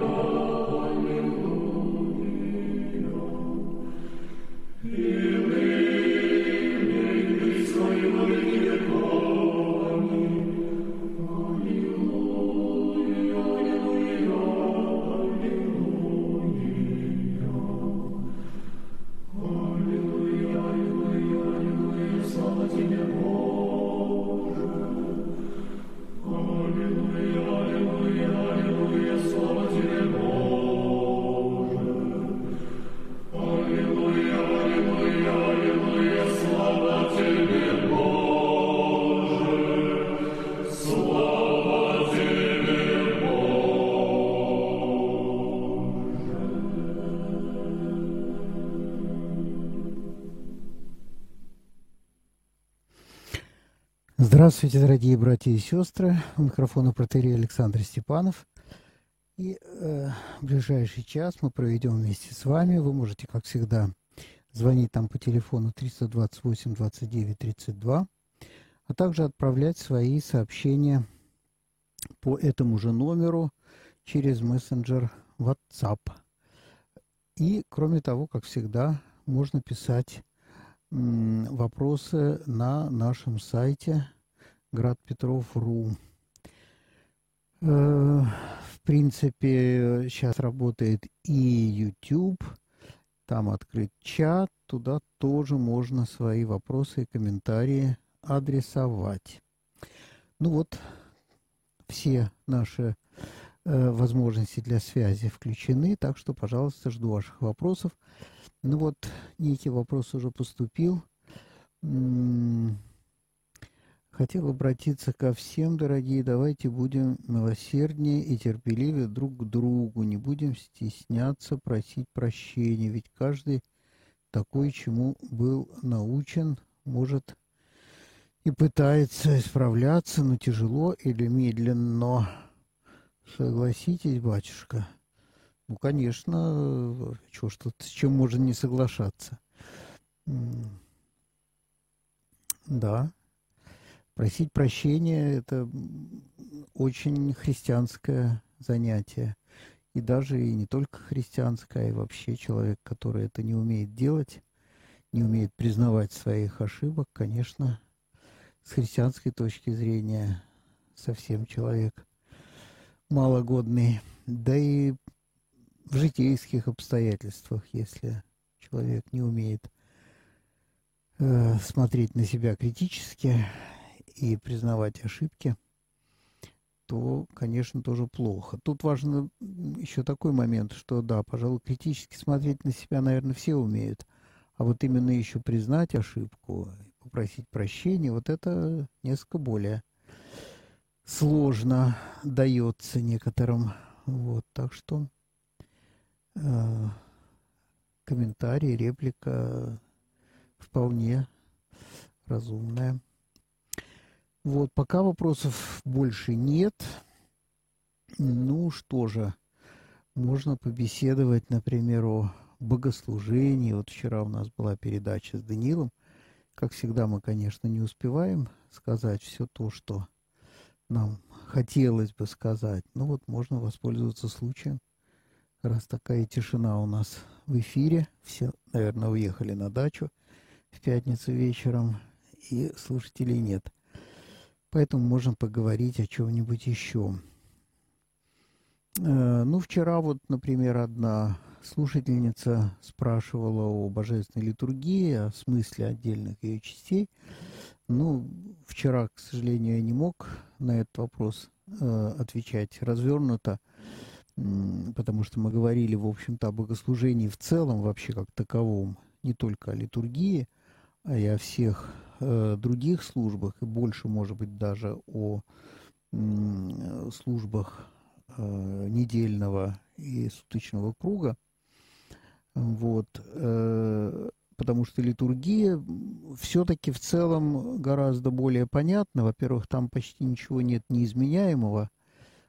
Oh, Здравствуйте, дорогие братья и сестры. У микрофона протерей Александр Степанов. И э, в ближайший час мы проведем вместе с вами. Вы можете, как всегда, звонить там по телефону 328 29 32, а также отправлять свои сообщения по этому же номеру через мессенджер WhatsApp. И, кроме того, как всегда, можно писать вопросы на нашем сайте Град Петров.ру. Э, в принципе, сейчас работает и YouTube, там открыт чат, туда тоже можно свои вопросы и комментарии адресовать. Ну вот, все наши э, возможности для связи включены, так что, пожалуйста, жду ваших вопросов. Ну вот, некий вопрос уже поступил. Хотел обратиться ко всем, дорогие, давайте будем милосерднее и терпеливее друг к другу, не будем стесняться просить прощения, ведь каждый такой, чему был научен, может и пытается исправляться, но тяжело или медленно. Согласитесь, батюшка? Ну, конечно, что ж тут, с чем можно не соглашаться? Да. Просить прощения – это очень христианское занятие. И даже и не только христианское, а и вообще человек, который это не умеет делать, не умеет признавать своих ошибок, конечно, с христианской точки зрения совсем человек малогодный. Да и в житейских обстоятельствах, если человек не умеет э, смотреть на себя критически, и признавать ошибки, то, конечно, тоже плохо. Тут важно еще такой момент, что, да, пожалуй, критически смотреть на себя, наверное, все умеют. А вот именно еще признать ошибку, попросить прощения, вот это несколько более сложно дается некоторым. Вот, так что э, комментарий, реплика вполне разумная. Вот, пока вопросов больше нет. Ну что же, можно побеседовать, например, о богослужении. Вот вчера у нас была передача с Данилом. Как всегда, мы, конечно, не успеваем сказать все то, что нам хотелось бы сказать. Ну вот можно воспользоваться случаем, раз такая тишина у нас в эфире. Все, наверное, уехали на дачу в пятницу вечером, и слушателей нет. Поэтому можем поговорить о чем-нибудь еще. Э, ну, вчера вот, например, одна слушательница спрашивала о божественной литургии, о смысле отдельных ее частей. Ну, вчера, к сожалению, я не мог на этот вопрос э, отвечать развернуто, потому что мы говорили, в общем-то, о богослужении в целом, вообще как таковом, не только о литургии, а и о всех э, других службах, и больше, может быть, даже о э, службах э, недельного и суточного круга. Вот, э, потому что литургия все-таки в целом гораздо более понятна. Во-первых, там почти ничего нет неизменяемого,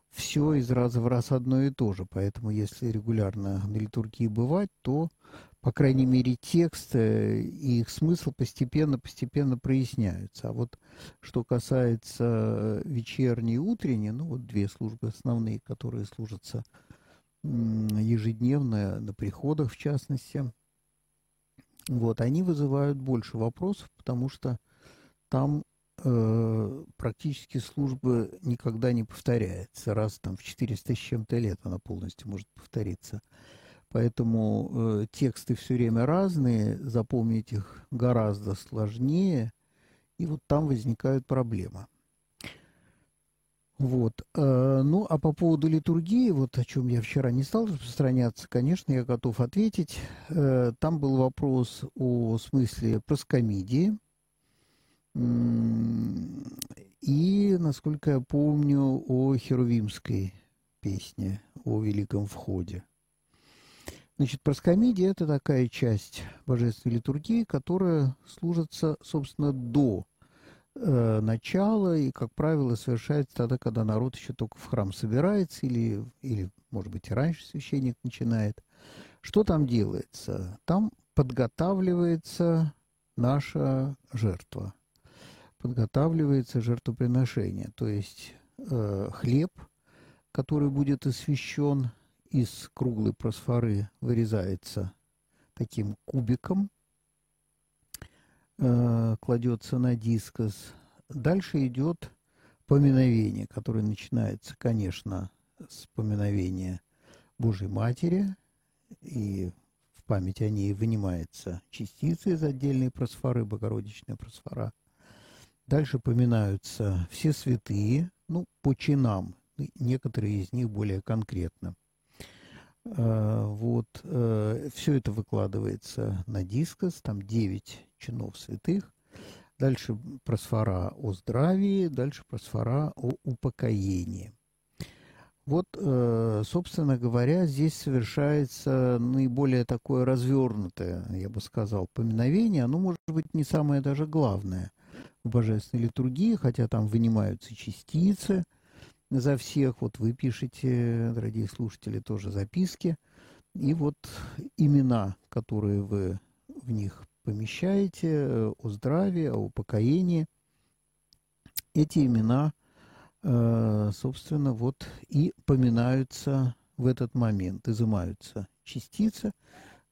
все из раза в раз одно и то же. Поэтому, если регулярно на литургии бывать, то по крайней мере, текст и их смысл постепенно-постепенно проясняются. А вот что касается вечерней и утренней, ну вот две службы основные, которые служатся ежедневно на приходах в частности, вот, они вызывают больше вопросов, потому что там э, практически служба никогда не повторяется. Раз там в 400 с чем-то лет она полностью может повториться. Поэтому э, тексты все время разные, запомнить их гораздо сложнее, и вот там возникают проблемы. Вот. Э, ну, а по поводу литургии, вот о чем я вчера не стал распространяться, конечно, я готов ответить. Э, там был вопрос о смысле проскомидии. И, насколько я помню, о херувимской песне, о Великом Входе. Значит, проскомидия – это такая часть божественной литургии, которая служится, собственно, до э, начала и, как правило, совершается тогда, когда народ еще только в храм собирается или, или, может быть, и раньше священник начинает. Что там делается? Там подготавливается наша жертва, подготавливается жертвоприношение, то есть э, хлеб, который будет освящен из круглой просфоры вырезается таким кубиком, э, кладется на дискос. Дальше идет поминовение, которое начинается, конечно, с поминовения Божьей Матери, и в память о ней вынимается частица из отдельной просфоры, Богородичная просфора. Дальше поминаются все святые, ну, по чинам, некоторые из них более конкретно – вот, э, все это выкладывается на дискос, там 9 чинов святых. Дальше просфора о здравии, дальше просфора о упокоении. Вот, э, собственно говоря, здесь совершается наиболее такое развернутое, я бы сказал, поминовение. Оно может быть не самое даже главное в божественной литургии, хотя там вынимаются частицы – за всех. Вот вы пишете, дорогие слушатели, тоже записки. И вот имена, которые вы в них помещаете, о здравии, о упокоении, эти имена, э, собственно, вот и поминаются в этот момент, изымаются частицы,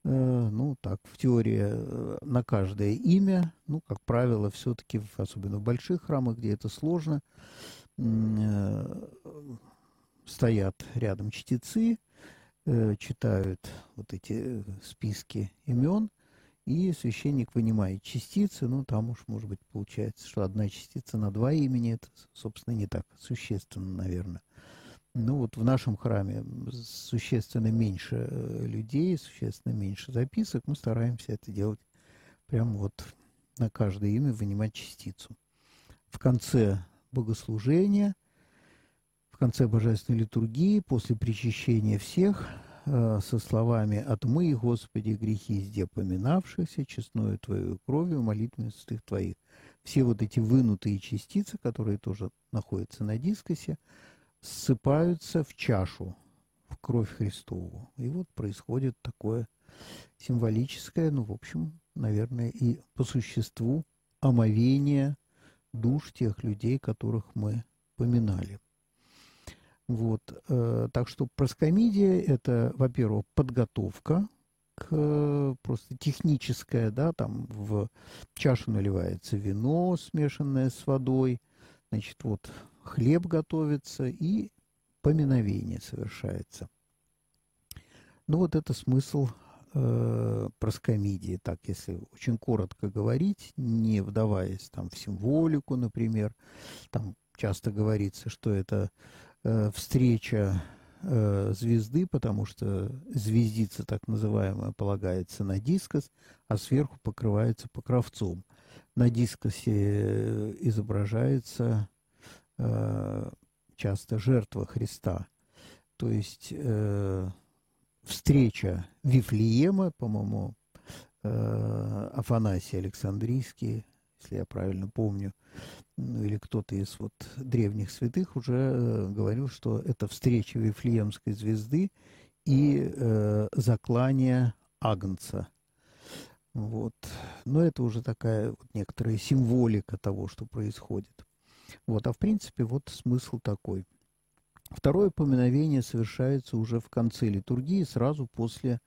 э, ну, так, в теории э, на каждое имя, ну, как правило, все-таки, особенно в больших храмах, где это сложно, стоят рядом чтецы, э, читают вот эти списки имен, и священник вынимает частицы, ну, там уж, может быть, получается, что одна частица на два имени, это, собственно, не так существенно, наверное. Ну, вот в нашем храме существенно меньше э, людей, существенно меньше записок, мы стараемся это делать прямо вот на каждое имя вынимать частицу. В конце богослужения, в конце божественной литургии, после причащения всех, э, со словами «Отмы, Господи, грехи везде поминавшихся, честную Твою кровью, молитвами святых Твоих». Все вот эти вынутые частицы, которые тоже находятся на дискосе, ссыпаются в чашу, в кровь Христову. И вот происходит такое символическое, ну, в общем, наверное, и по существу омовение – душ тех людей, которых мы поминали. Вот, э, так что проскомидия – это, во-первых, подготовка к просто техническая, да, там в чашу наливается вино, смешанное с водой, значит, вот хлеб готовится и поминовение совершается. Ну вот это смысл э, проскомидии, так если очень коротко говорить, не вдаваясь там в символику, например, там часто говорится, что это э, встреча э, звезды, потому что звездица так называемая полагается на дискос, а сверху покрывается покровцом. На дискосе э, изображается э, часто жертва Христа, то есть э, встреча Вифлеема, по-моему, э, Афанасий Александрийский, если я правильно помню, ну, или кто-то из вот древних святых уже э, говорил, что это встреча Вифлеемской звезды и э, заклание Агнца. Вот. Но это уже такая вот некоторая символика того, что происходит. Вот. А в принципе вот смысл такой. Второе поминовение совершается уже в конце литургии, сразу после,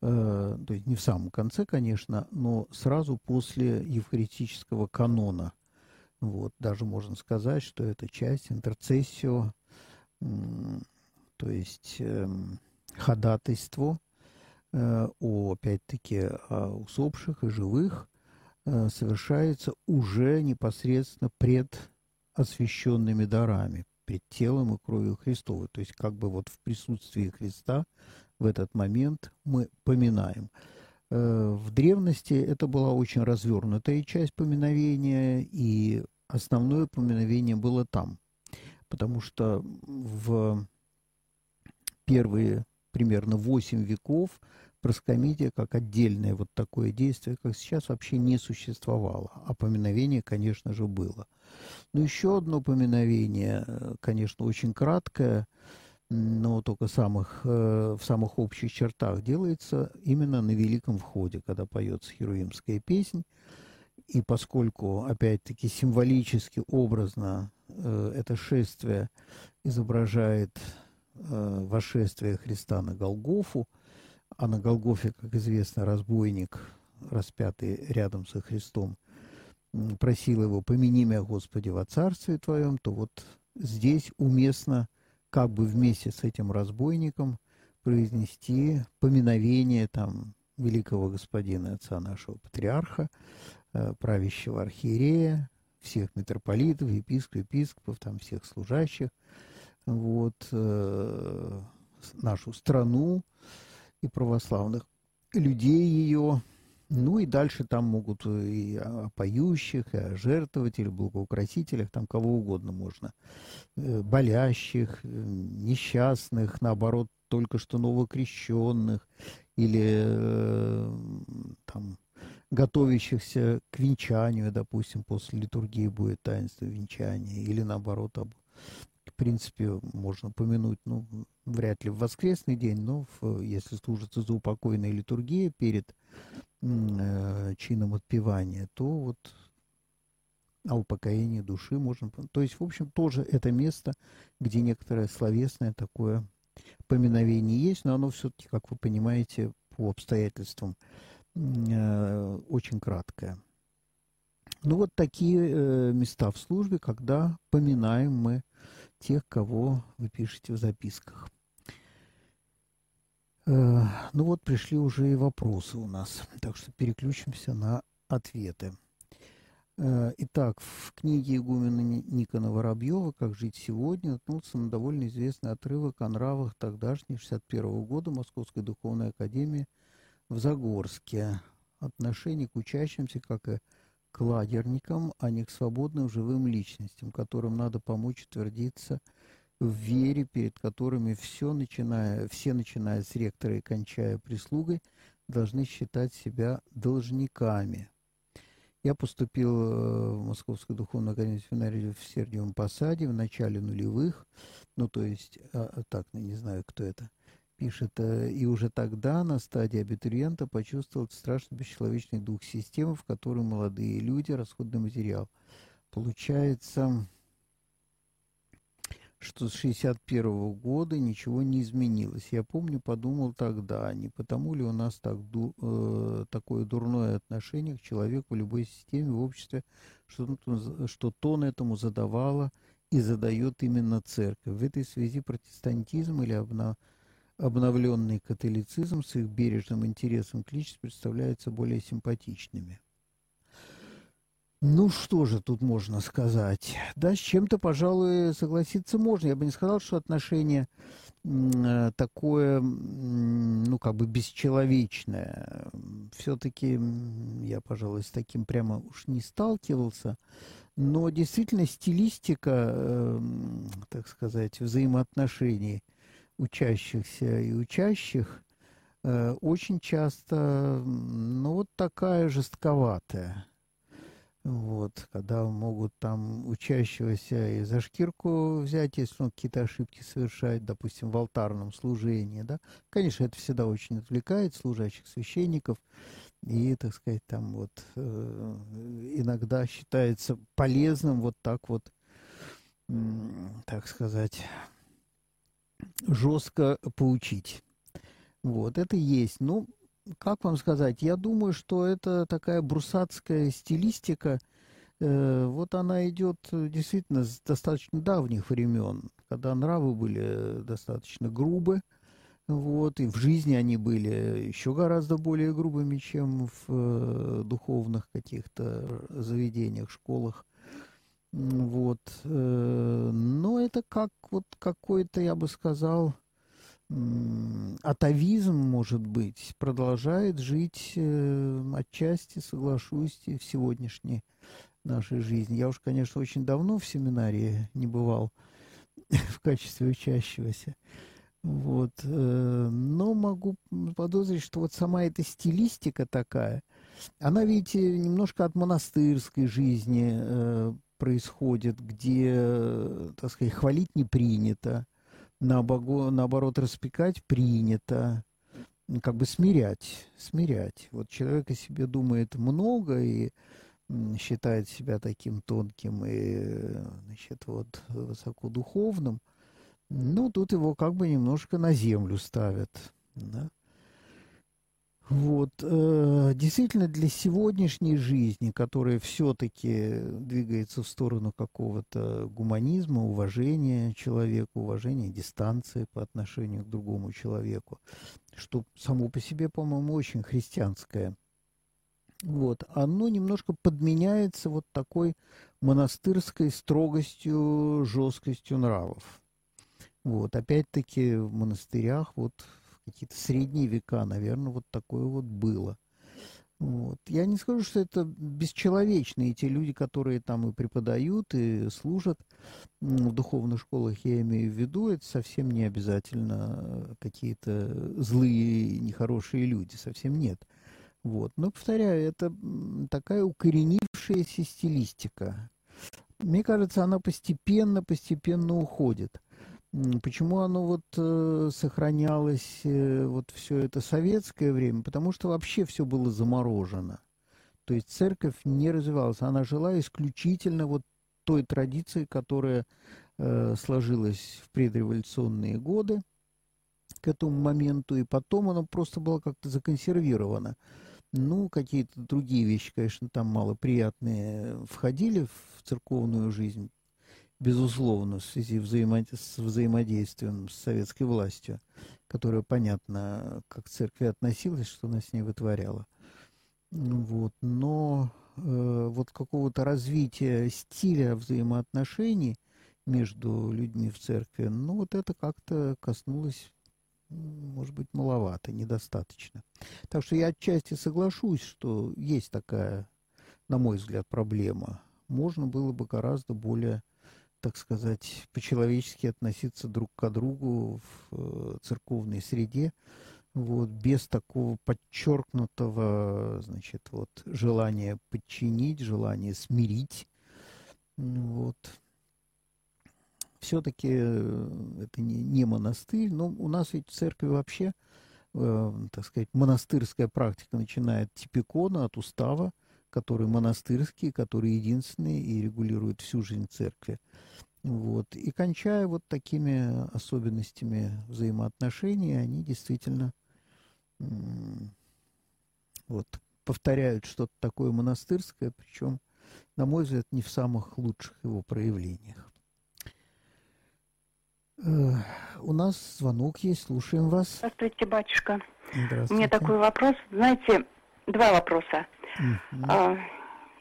э, то есть не в самом конце, конечно, но сразу после евхаристического канона. Вот, даже можно сказать, что это часть интерцессио, то есть э, ходатайство э, о, опять-таки, о усопших и живых э, совершается уже непосредственно пред освященными дарами, пред телом и кровью Христовой. То есть как бы вот в присутствии Христа в этот момент мы поминаем. Э, в древности это была очень развернутая часть поминовения, и основное поминовение было там, потому что в первые примерно 8 веков проскомидия как отдельное вот такое действие, как сейчас, вообще не существовало. А поминовение, конечно же, было. Но еще одно поминовение, э, конечно, очень краткое, но только самых, э, в самых общих чертах делается именно на Великом Входе, когда поется Херуимская песнь. И поскольку, опять-таки, символически, образно э, это шествие изображает э, вошествие Христа на Голгофу, а на Голгофе, как известно, разбойник, распятый рядом со Христом, просил его «помяни меня, Господи, во Царстве Твоем», то вот здесь уместно как бы вместе с этим разбойником произнести поминовение там великого господина отца нашего патриарха, э, правящего архиерея, всех митрополитов, епископов, епископов, там всех служащих, вот, э, нашу страну и православных людей ее, ну и дальше там могут и о поющих, и о жертвователях, благоукротителях, там кого угодно можно. Э, болящих, э, несчастных, наоборот, только что новокрещенных или э, там готовящихся к венчанию, допустим, после литургии будет таинство венчания, или наоборот, об, принципе, можно помянуть, ну, вряд ли в воскресный день, но в, если служится заупокойная литургия перед э, чином отпевания, то вот о упокоении души можно... То есть, в общем, тоже это место, где некоторое словесное такое поминовение есть, но оно все-таки, как вы понимаете, по обстоятельствам э, очень краткое. Ну вот такие э, места в службе, когда поминаем мы тех, кого вы пишете в записках. Э, ну вот пришли уже и вопросы у нас, так что переключимся на ответы. Э, итак, в книге игумена Никона Воробьева «Как жить сегодня» наткнулся на довольно известный отрывок о нравах тогдашней 61 года Московской Духовной Академии в Загорске. Отношение к учащимся, как и к лагерникам, а не к свободным живым личностям, которым надо помочь утвердиться – в вере, перед которыми все, начиная, все, начиная с ректора и кончая прислугой, должны считать себя должниками. Я поступил э, в Московскую духовную академию семинарию в Сердиевом Посаде в начале нулевых, ну, то есть, а, так, ну, не знаю, кто это пишет, э, и уже тогда на стадии абитуриента почувствовал страшно бесчеловечный дух системы, в которой молодые люди, расходный материал. Получается, что с 61 -го года ничего не изменилось. Я помню, подумал тогда, не потому ли у нас так, э, такое дурное отношение к человеку в любой системе в обществе, что, что тон этому задавала и задает именно церковь. В этой связи протестантизм или обна, обновленный католицизм с их бережным интересом к личности представляются более симпатичными. Ну, что же тут можно сказать? Да, с чем-то, пожалуй, согласиться можно. Я бы не сказал, что отношение э, такое, ну, как бы бесчеловечное. Все-таки я, пожалуй, с таким прямо уж не сталкивался. Но действительно стилистика, э, так сказать, взаимоотношений учащихся и учащих э, очень часто, ну, вот такая жестковатая. Вот, когда могут там учащегося и за шкирку взять, если он какие-то ошибки совершает, допустим, в алтарном служении, да. Конечно, это всегда очень отвлекает служащих священников, и, так сказать, там вот э, иногда считается полезным вот так вот, э, так сказать, жестко поучить. Вот, это есть. Ну, как вам сказать, я думаю, что это такая брусатская стилистика, э, вот она идет действительно с достаточно давних времен, когда нравы были достаточно грубы, вот, и в жизни они были еще гораздо более грубыми, чем в э, духовных каких-то заведениях, школах. Вот. Э, но это как вот какой-то, я бы сказал, атовизм, может быть, продолжает жить э, отчасти, соглашусь, в сегодняшней нашей жизни. Я уж, конечно, очень давно в семинарии не бывал в качестве учащегося. Вот. Э, но могу подозрить, что вот сама эта стилистика такая, она, видите, немножко от монастырской жизни происходит, где, так сказать, хвалить не принято, наоборот, распекать принято, как бы смирять, смирять. Вот человек о себе думает много и считает себя таким тонким и, значит, вот высокодуховным, ну, тут его как бы немножко на землю ставят, да. Вот. Э, действительно, для сегодняшней жизни, которая все-таки двигается в сторону какого-то гуманизма, уважения человека, уважения дистанции по отношению к другому человеку, что само по себе, по-моему, очень христианское, вот, оно немножко подменяется вот такой монастырской строгостью, жесткостью нравов. Вот, опять-таки в монастырях вот какие-то средние века, наверное, вот такое вот было. Вот. Я не скажу, что это бесчеловечные те люди, которые там и преподают, и служат в духовных школах, я имею в виду, это совсем не обязательно какие-то злые, нехорошие люди, совсем нет. Вот. Но, повторяю, это такая укоренившаяся стилистика. Мне кажется, она постепенно, постепенно уходит. Почему оно вот э, сохранялось э, вот все это советское время? Потому что вообще все было заморожено. То есть церковь не развивалась, она жила исключительно вот той традицией, которая э, сложилась в предреволюционные годы к этому моменту, и потом она просто была как-то законсервирована. Ну, какие-то другие вещи, конечно, там малоприятные входили в церковную жизнь, безусловно, в связи с взаимодействием с советской властью, которая, понятно, как к церкви относилась, что она с ней вытворяла. Вот. Но э, вот какого-то развития стиля взаимоотношений между людьми в церкви, ну вот это как-то коснулось, может быть, маловато, недостаточно. Так что я отчасти соглашусь, что есть такая, на мой взгляд, проблема. Можно было бы гораздо более так сказать, по-человечески относиться друг к другу в э, церковной среде, вот, без такого подчеркнутого, значит, вот, желания подчинить, желания смирить, вот. Все-таки э, это не, не монастырь, но у нас ведь в церкви вообще, э, так сказать, монастырская практика начинает типикона от устава, который монастырский, который единственный и регулирует всю жизнь церкви. Вот. И кончая вот такими особенностями взаимоотношений, они действительно вот, повторяют что-то такое монастырское, причем, на мой взгляд, не в самых лучших его проявлениях. Э, у нас звонок есть, слушаем вас. Здравствуйте, батюшка. Здравствуйте. У меня такой вопрос, знаете, два вопроса. А,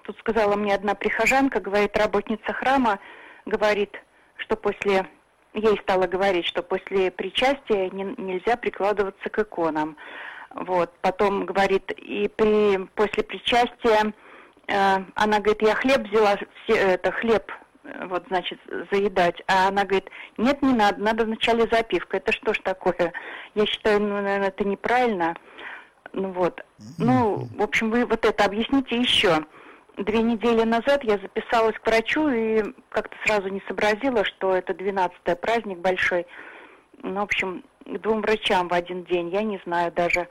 тут сказала мне одна прихожанка, говорит, работница храма, говорит, что после ей стала говорить, что после причастия не, нельзя прикладываться к иконам. Вот. Потом говорит, и при, после причастия э, она говорит, я хлеб взяла, все, это хлеб, э, вот, значит, заедать. А она говорит, нет, не надо, надо вначале запивка. Это что ж такое? Я считаю, ну, наверное, это неправильно. Ну вот. Ну, в общем, вы вот это объясните еще. Две недели назад я записалась к врачу и как-то сразу не сообразила, что это 12-й праздник большой. Ну, в общем, к двум врачам в один день, я не знаю даже.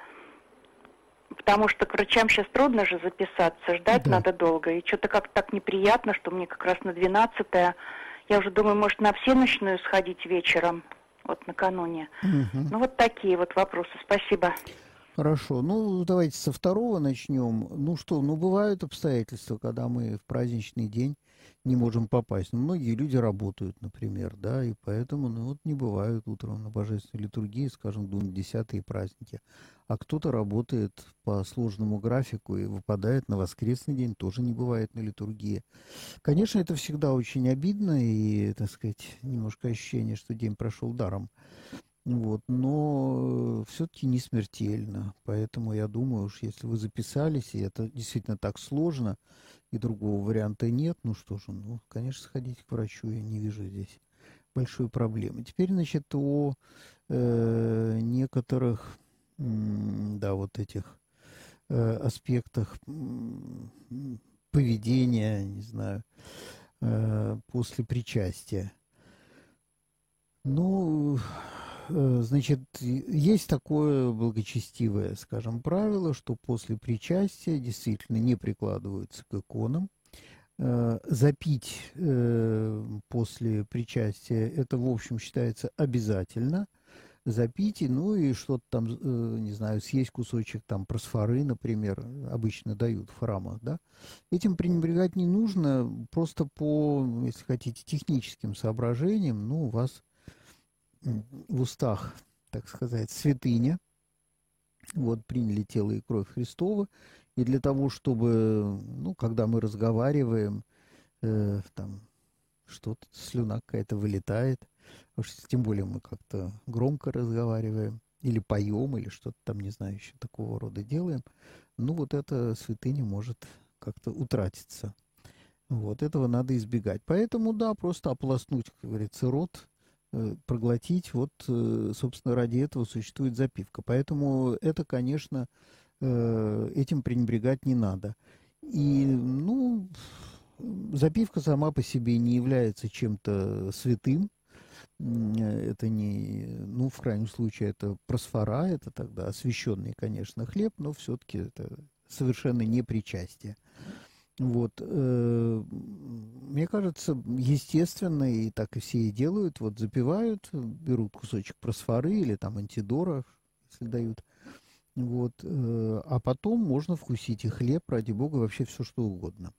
Потому что к врачам сейчас трудно же записаться, ждать да. надо долго. И что-то как-то так неприятно, что мне как раз на 12-е. Я уже думаю, может, на всеночную сходить вечером. вот накануне. Угу. Ну вот такие вот вопросы. Спасибо. Хорошо. Ну, давайте со второго начнем. Ну что, ну бывают обстоятельства, когда мы в праздничный день не можем попасть. Ну, многие люди работают, например, да, и поэтому, ну, вот не бывают утром на божественной литургии, скажем, десятые праздники. А кто-то работает по сложному графику и выпадает на воскресный день, тоже не бывает на литургии. Конечно, это всегда очень обидно и, так сказать, немножко ощущение, что день прошел даром. Вот, но все-таки не смертельно. Поэтому я думаю, уж если вы записались, и это действительно так сложно, и другого варианта нет, ну что же, ну, конечно, сходите к врачу, я не вижу здесь большой проблемы. Теперь, значит, о э, некоторых, да, вот этих э, аспектах поведения, не знаю, э, после причастия. Ну, Э, значит, есть такое благочестивое, скажем, правило, что после причастия действительно не прикладываются к иконам. Э, запить э, после причастия это, в общем, считается обязательно. Запить, ну и что-то там, не знаю, съесть кусочек там просфоры, например, обычно дают в храмах, да. Этим пренебрегать не нужно, просто по, если хотите, техническим соображениям, ну, у вас в устах, так сказать, святыня. Вот, приняли тело и кровь Христова. И для того, чтобы, ну, когда мы разговариваем, э, там, что-то, слюна какая-то вылетает, уж тем более мы как-то громко разговариваем, или поем, или что-то там, не знаю, еще такого рода делаем, ну, вот эта святыня может как-то утратиться. Вот, этого надо избегать. Поэтому, да, просто ополоснуть, как говорится, рот проглотить. Вот, э, собственно, ради этого существует запивка. Поэтому это, конечно, э, этим пренебрегать не надо. И, ну, запивка сама по себе не является чем-то святым. Это не, ну, в крайнем случае, это просфора, это тогда освященный, конечно, хлеб, но все-таки это совершенно не причастие. Вот. Э, мне кажется, естественно, и так и все и делают, вот запивают, берут кусочек просфоры или там антидора, если дают, вот, э, а потом можно вкусить и хлеб, ради бога, вообще все что угодно.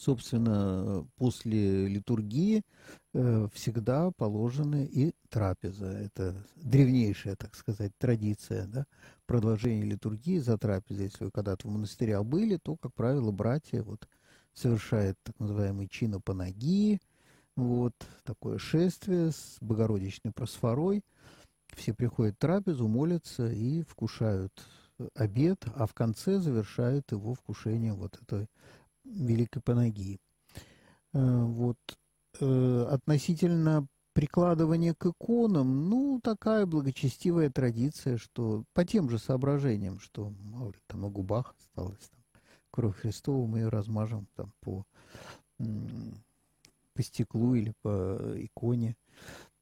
Собственно, после литургии э, всегда положены и трапеза. Это древнейшая, так сказать, традиция, да, продолжение литургии за трапезой. Если вы когда-то в монастырях были, то, как правило, братья вот совершают так называемый чинопанагии, вот такое шествие с Богородичной просфорой. Все приходят трапезу, молятся и вкушают обед, а в конце завершают его вкушением вот этой Великой Панагии. Э, вот. Э, относительно прикладывания к иконам, ну, такая благочестивая традиция, что по тем же соображениям, что, ли, там на губах осталось, там, кровь Христова, мы ее размажем там по, по стеклу или по иконе.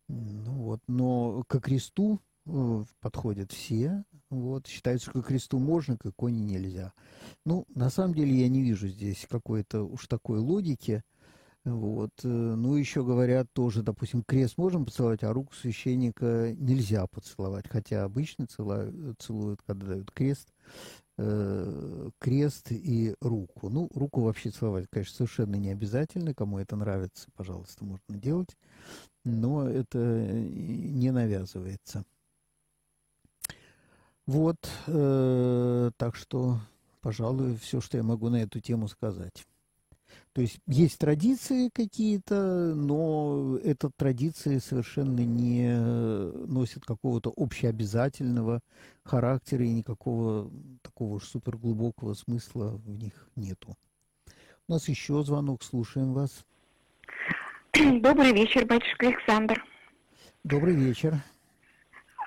Ну вот, но к кресту э, подходят все, вот, считается, что кресту можно, к иконе нельзя. Ну, на самом деле я не вижу здесь какой-то уж такой логики. Вот. Э, ну, еще говорят тоже, допустим, крест можем поцеловать, а руку священника нельзя поцеловать. Хотя обычно целуют, целуют когда дают крест, э, крест и руку. Ну, руку вообще целовать, конечно, совершенно не обязательно. Кому это нравится, пожалуйста, можно делать. Но это не навязывается. Вот, э, так что, пожалуй, все, что я могу на эту тему сказать. То есть есть традиции какие-то, но эта традиции совершенно не носят какого-то общеобязательного характера и никакого такого уж суперглубокого смысла в них нету. У нас еще звонок, слушаем вас. Добрый вечер, батюшка Александр. Добрый вечер.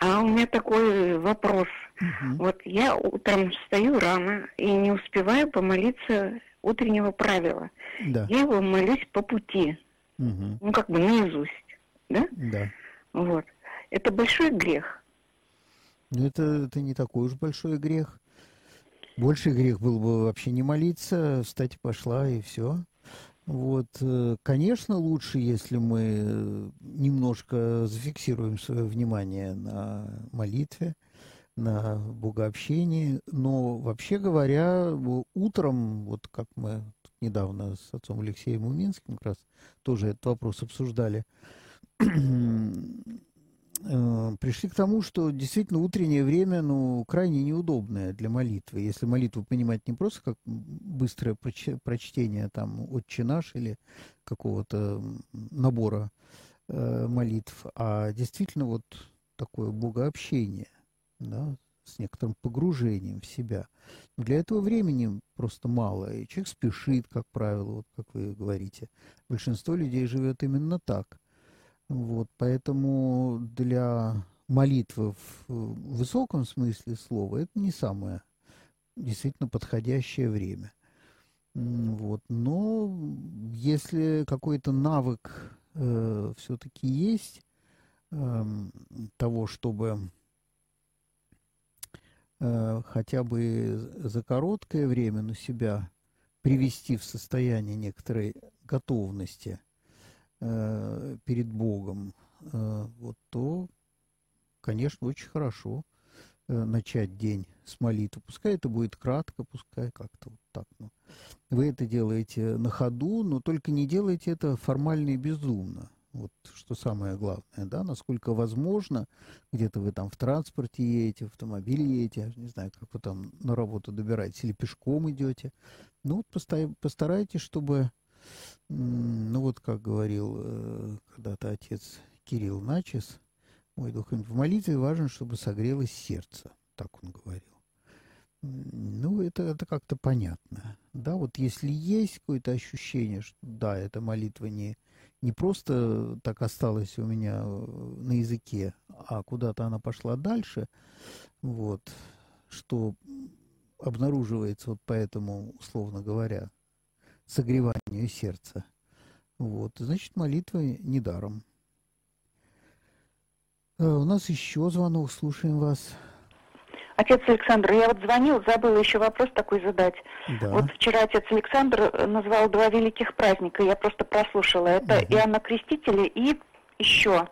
А у меня такой вопрос. Угу. Вот я утром встаю рано и не успеваю помолиться утреннего правила. Да. Я его молюсь по пути. Угу. Ну, как бы наизусть. Да? Да. Вот. Это большой грех. Ну, это, это не такой уж большой грех. Больший грех был бы вообще не молиться, встать пошла и все. Вот, э, конечно, лучше, если мы немножко зафиксируем свое внимание на молитве, на богообщении, но вообще говоря, утром, вот как мы недавно с отцом Алексеем Уминским как раз тоже этот вопрос обсуждали, Э, пришли к тому, что действительно утреннее время, ну, крайне неудобное для молитвы. Если молитву понимать не просто как быстрое прочтение там «Отче наш» или какого-то набора э, молитв, а действительно вот такое богообщение, да, с некоторым погружением в себя. Но для этого времени просто мало, и человек спешит, как правило, вот как вы говорите. Большинство людей живет именно так. Вот, поэтому для молитвы в высоком смысле слова это не самое действительно подходящее время. Вот. Но если какой-то навык э, все-таки есть э, того, чтобы э, хотя бы за короткое время на себя привести в состояние некоторой готовности – э, перед Богом, э, вот, то, конечно, очень хорошо э, начать день с молитвы. Пускай это будет кратко, пускай как-то вот так. Ну. Вы это делаете на ходу, но только не делайте это формально и безумно. Вот что самое главное, да, насколько возможно, где-то вы там в транспорте едете, в автомобиле едете, не знаю, как вы там на работу добираетесь, или пешком идете. Ну, вот постарайтесь, чтобы ну вот, как говорил э, когда-то отец Кирилл Начес, мой дух в молитве важно, чтобы согрелось сердце, так он говорил. Ну, это, это как-то понятно. Да, вот если есть какое-то ощущение, что да, эта молитва не, не просто так осталась у меня э, на языке, а куда-то она пошла дальше, вот, что обнаруживается вот поэтому, условно говоря, согреванию сердца. Вот, значит, молитва недаром. Э, у нас еще звонок, слушаем вас. Отец Александр, я вот звонил, забыла еще вопрос такой задать. Да. Вот вчера отец Александр э, назвал два великих праздника, я просто прослушала. Это угу. Иоанна Крестителя и еще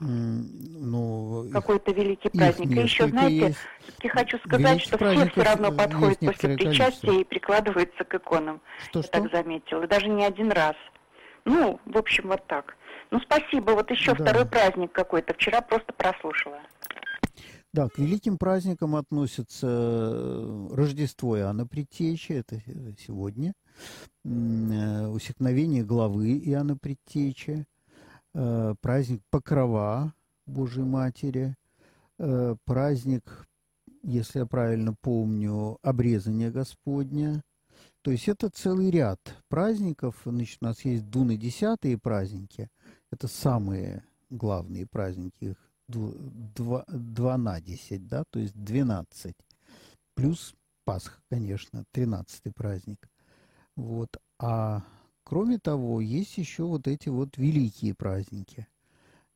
ну, какой-то великий праздник. И еще, знаете, я хочу сказать, что все все равно подходят после причастия и прикладываются к иконам. Что, я что? так заметила. Даже не один раз. Ну, в общем, вот так. Ну, спасибо. Вот еще да. второй праздник какой-то. Вчера просто прослушала. Да, к великим праздникам относятся э, Рождество Иоанна Предтечи, это сегодня, э, усекновение главы Иоанна Предтечи, Э, праздник Покрова Божьей Матери, э, праздник, если я правильно помню, обрезания Господня. То есть это целый ряд праздников. Значит, у нас есть дуны десятые праздники. Это самые главные праздники, их два, два на десять, да, то есть двенадцать. Плюс Пасха, конечно, тринадцатый праздник. Вот. А Кроме того, есть еще вот эти вот великие праздники.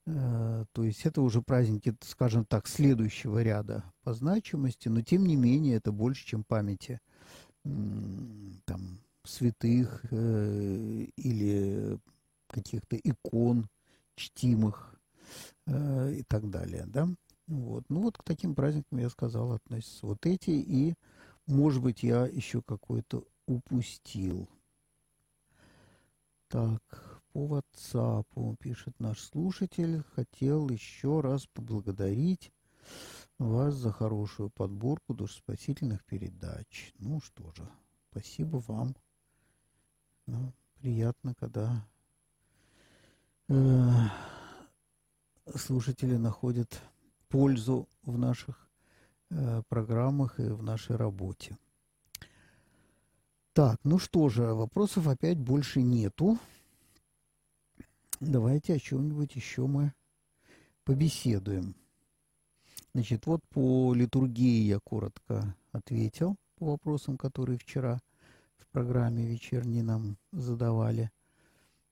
Э, то есть это уже праздники, скажем так, следующего ряда по значимости, но тем не менее это больше, чем памяти там, святых э, или каких-то икон чтимых э, и так далее, да. Вот. Ну вот к таким праздникам я сказал относятся вот эти, и, может быть, я еще какой-то упустил. Так, по WhatsApp пишет наш слушатель. Хотел еще раз поблагодарить вас за хорошую подборку душеспасительных передач. Ну что же, спасибо вам. Ну, приятно, когда э, слушатели находят пользу в наших э, программах и в нашей работе. Так, ну что же, вопросов опять больше нету. Давайте о чем-нибудь еще мы побеседуем. Значит, вот по литургии я коротко ответил по вопросам, которые вчера в программе вечерней нам задавали.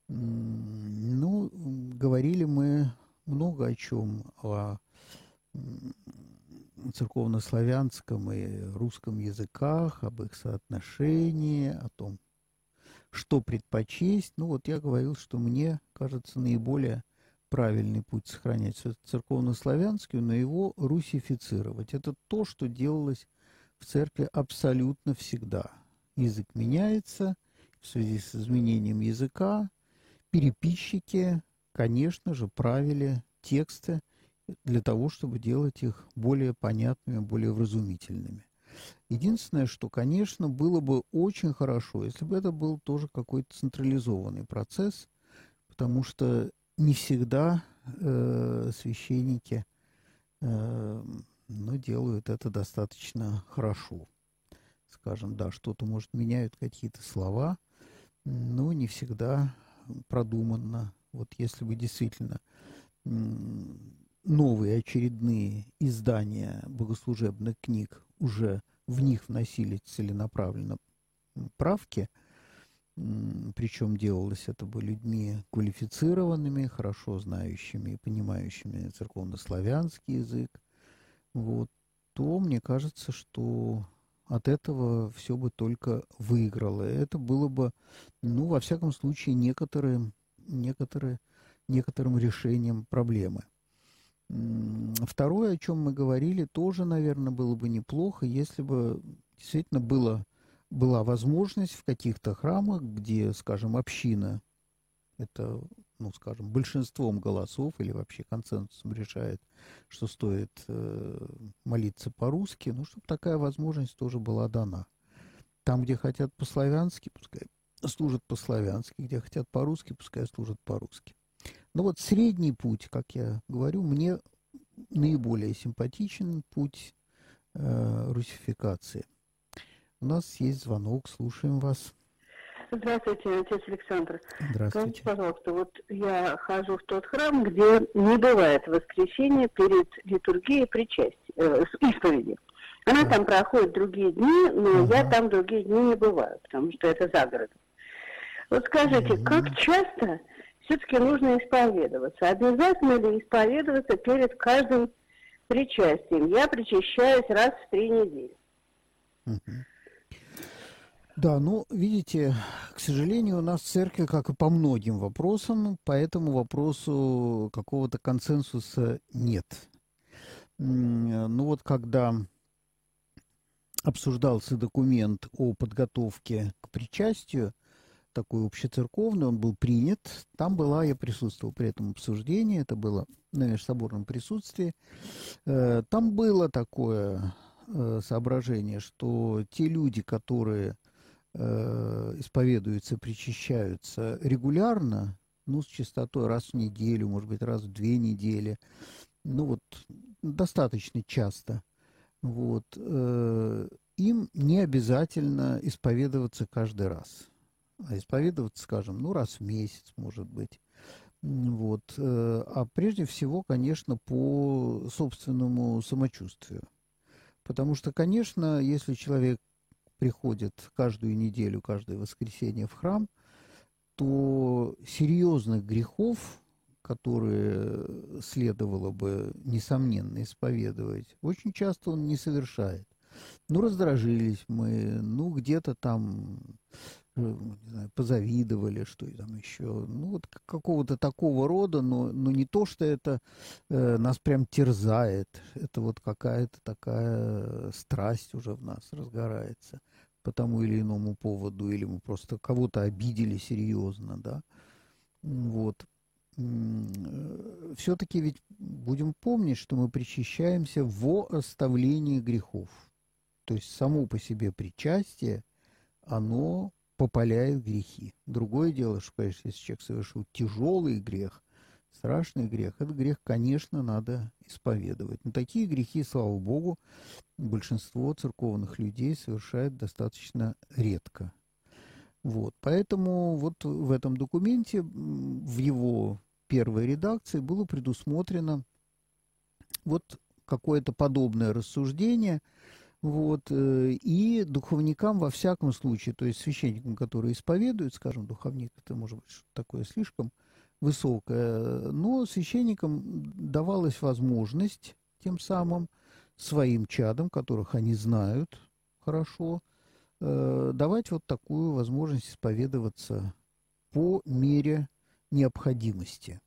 Ну, говорили мы много о чем, о церковнославянском и русском языках, об их соотношении, о том, что предпочесть. Ну вот я говорил, что мне кажется наиболее правильный путь сохранять церковнославянский, но его русифицировать. Это то, что делалось в церкви абсолютно всегда. Язык меняется в связи с изменением языка. Переписчики, конечно же, правили тексты для того, чтобы делать их более понятными, более вразумительными. Единственное, что, конечно, было бы очень хорошо, если бы это был тоже какой-то централизованный процесс, потому что не всегда э, священники э, ну, делают это достаточно хорошо. Скажем, да, что-то, может, меняют какие-то слова, но не всегда продуманно. Вот если бы действительно новые очередные издания богослужебных книг уже в них вносили целенаправленно правки – причем делалось это бы людьми квалифицированными, хорошо знающими и понимающими церковно-славянский язык, вот, то мне кажется, что от этого все бы только выиграло. Это было бы, ну, во всяком случае, некоторым, некоторые, некоторым решением проблемы. Второе, о чем мы говорили, тоже, наверное, было бы неплохо, если бы действительно было была возможность в каких-то храмах, где, скажем, община, это, ну, скажем, большинством голосов или вообще консенсусом решает, что стоит э, молиться по-русски, ну, чтобы такая возможность тоже была дана. Там, где хотят по-славянски, пускай служат по-славянски, где хотят по-русски, пускай служат по-русски. Но вот средний путь, как я говорю, мне наиболее симпатичен путь э, русификации. У нас есть звонок, слушаем вас. Здравствуйте, отец Александр. Здравствуйте. Скажите, пожалуйста, вот я хожу в тот храм, где не бывает воскресенья перед литургией причастия, э, исповеди. Она да. там проходит другие дни, но ага. я там другие дни не бываю, потому что это за городом. Вот скажите, угу. как часто все-таки нужно исповедоваться? Обязательно ли исповедоваться перед каждым причастием? Я причащаюсь раз в три недели. Да, ну, видите, к сожалению, у нас в церкви, как и по многим вопросам, по этому вопросу какого-то консенсуса нет. Ну вот когда обсуждался документ о подготовке к причастию, такой общецерковный, он был принят. Там была, я присутствовал при этом обсуждении, это было на межсоборном присутствии. Э, там было такое э, соображение, что те люди, которые э, исповедуются, причащаются регулярно, ну, с частотой раз в неделю, может быть, раз в две недели, ну, вот, достаточно часто, вот, им не обязательно исповедоваться каждый раз, а исповедоваться, скажем, ну, раз в месяц, может быть. Вот. Э, а прежде всего, конечно, по собственному самочувствию. Потому что, конечно, если человек приходит каждую неделю, каждое воскресенье в храм, то серьезных грехов, которые следовало бы, несомненно, исповедовать, очень часто он не совершает. Ну, раздражились мы, ну, где-то там не знаю, позавидовали, что и там еще, ну, вот какого-то такого рода, но, но не то, что это э, нас прям терзает, это вот какая-то такая страсть уже в нас разгорается по тому или иному поводу, или мы просто кого-то обидели серьезно, да, вот. Э, Все-таки ведь будем помнить, что мы причащаемся во оставлении грехов. То есть само по себе причастие, оно попаляет грехи. Другое дело, что, конечно, если человек совершил тяжелый грех, страшный грех, этот грех, конечно, надо исповедовать. Но такие грехи, слава Богу, большинство церковных людей совершает достаточно редко. Вот. Поэтому вот в этом документе, в его первой редакции было предусмотрено вот какое-то подобное рассуждение, вот, э, и духовникам во всяком случае, то есть священникам, которые исповедуют, скажем, духовник, это может быть что-то такое слишком высокое, но священникам давалась возможность тем самым своим чадам, которых они знают хорошо, э, давать вот такую возможность исповедоваться по мере необходимости.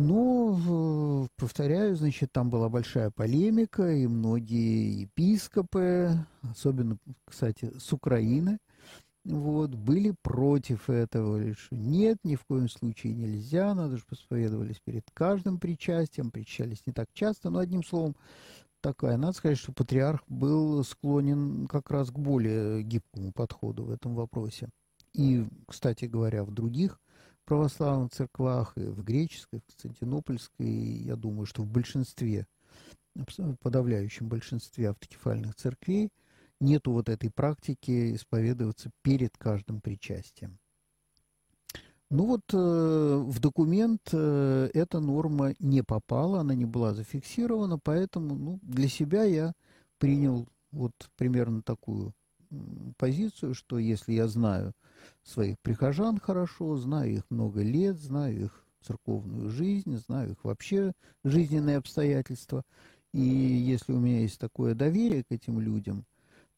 Но, повторяю, значит, там была большая полемика, и многие епископы, особенно, кстати, с Украины, вот, были против этого, что нет, ни в коем случае нельзя, надо же посповедовались перед каждым причастием, причащались не так часто, но одним словом, такая. Надо сказать, что патриарх был склонен как раз к более гибкому подходу в этом вопросе. И, кстати говоря, в других православных церквах, и в греческой, в константинопольской, я думаю, что в большинстве, в подавляющем большинстве автокефальных церквей нету вот этой практики исповедоваться перед каждым причастием. Ну вот э, в документ э, эта норма не попала, она не была зафиксирована, поэтому ну, для себя я принял вот примерно такую позицию, что если я знаю своих прихожан хорошо, знаю их много лет, знаю их церковную жизнь, знаю их вообще жизненные обстоятельства, и если у меня есть такое доверие к этим людям,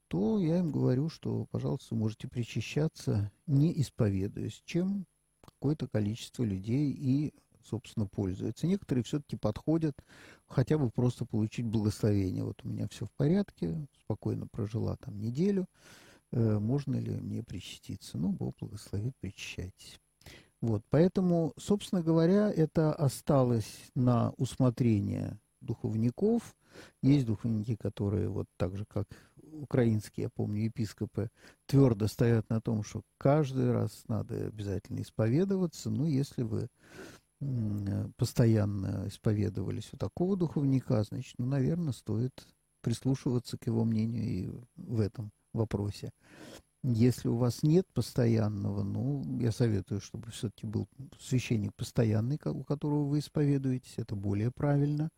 то я им говорю, что, пожалуйста, можете причащаться, не исповедуясь, чем какое-то количество людей и, собственно, пользуются. Некоторые все-таки подходят хотя бы просто получить благословение. Вот у меня все в порядке, спокойно прожила там неделю, э, можно ли мне причаститься? Ну, Бог благословит, причащайтесь. Вот, поэтому, собственно говоря, это осталось на усмотрение духовников. Есть духовники, которые вот так же, как украинские, я помню, епископы твердо стоят на том, что каждый раз надо обязательно исповедоваться. Ну, если вы постоянно исповедовались у такого духовника, значит, ну, наверное, стоит прислушиваться к его мнению и в этом вопросе. Если у вас нет постоянного, ну, я советую, чтобы все-таки был священник постоянный, у которого вы исповедуетесь, это более правильно.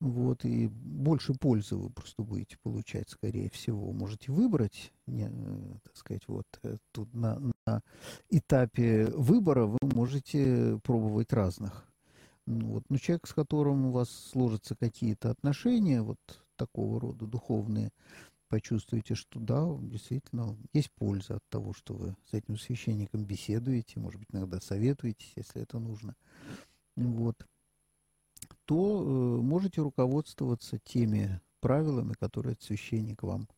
Вот, и больше пользы вы просто будете получать, скорее всего. Можете выбрать, не, э, так сказать, вот э, тут на этапе выбора вы можете пробовать разных. Ну, вот, но человек, с которым у вас сложатся какие-то отношения, вот такого рода духовные, почувствуете, что да, действительно, есть польза от того, что вы с этим священником беседуете, может быть, иногда советуетесь, если это нужно. Вот то э, можете руководствоваться теми правилами, которые священник вам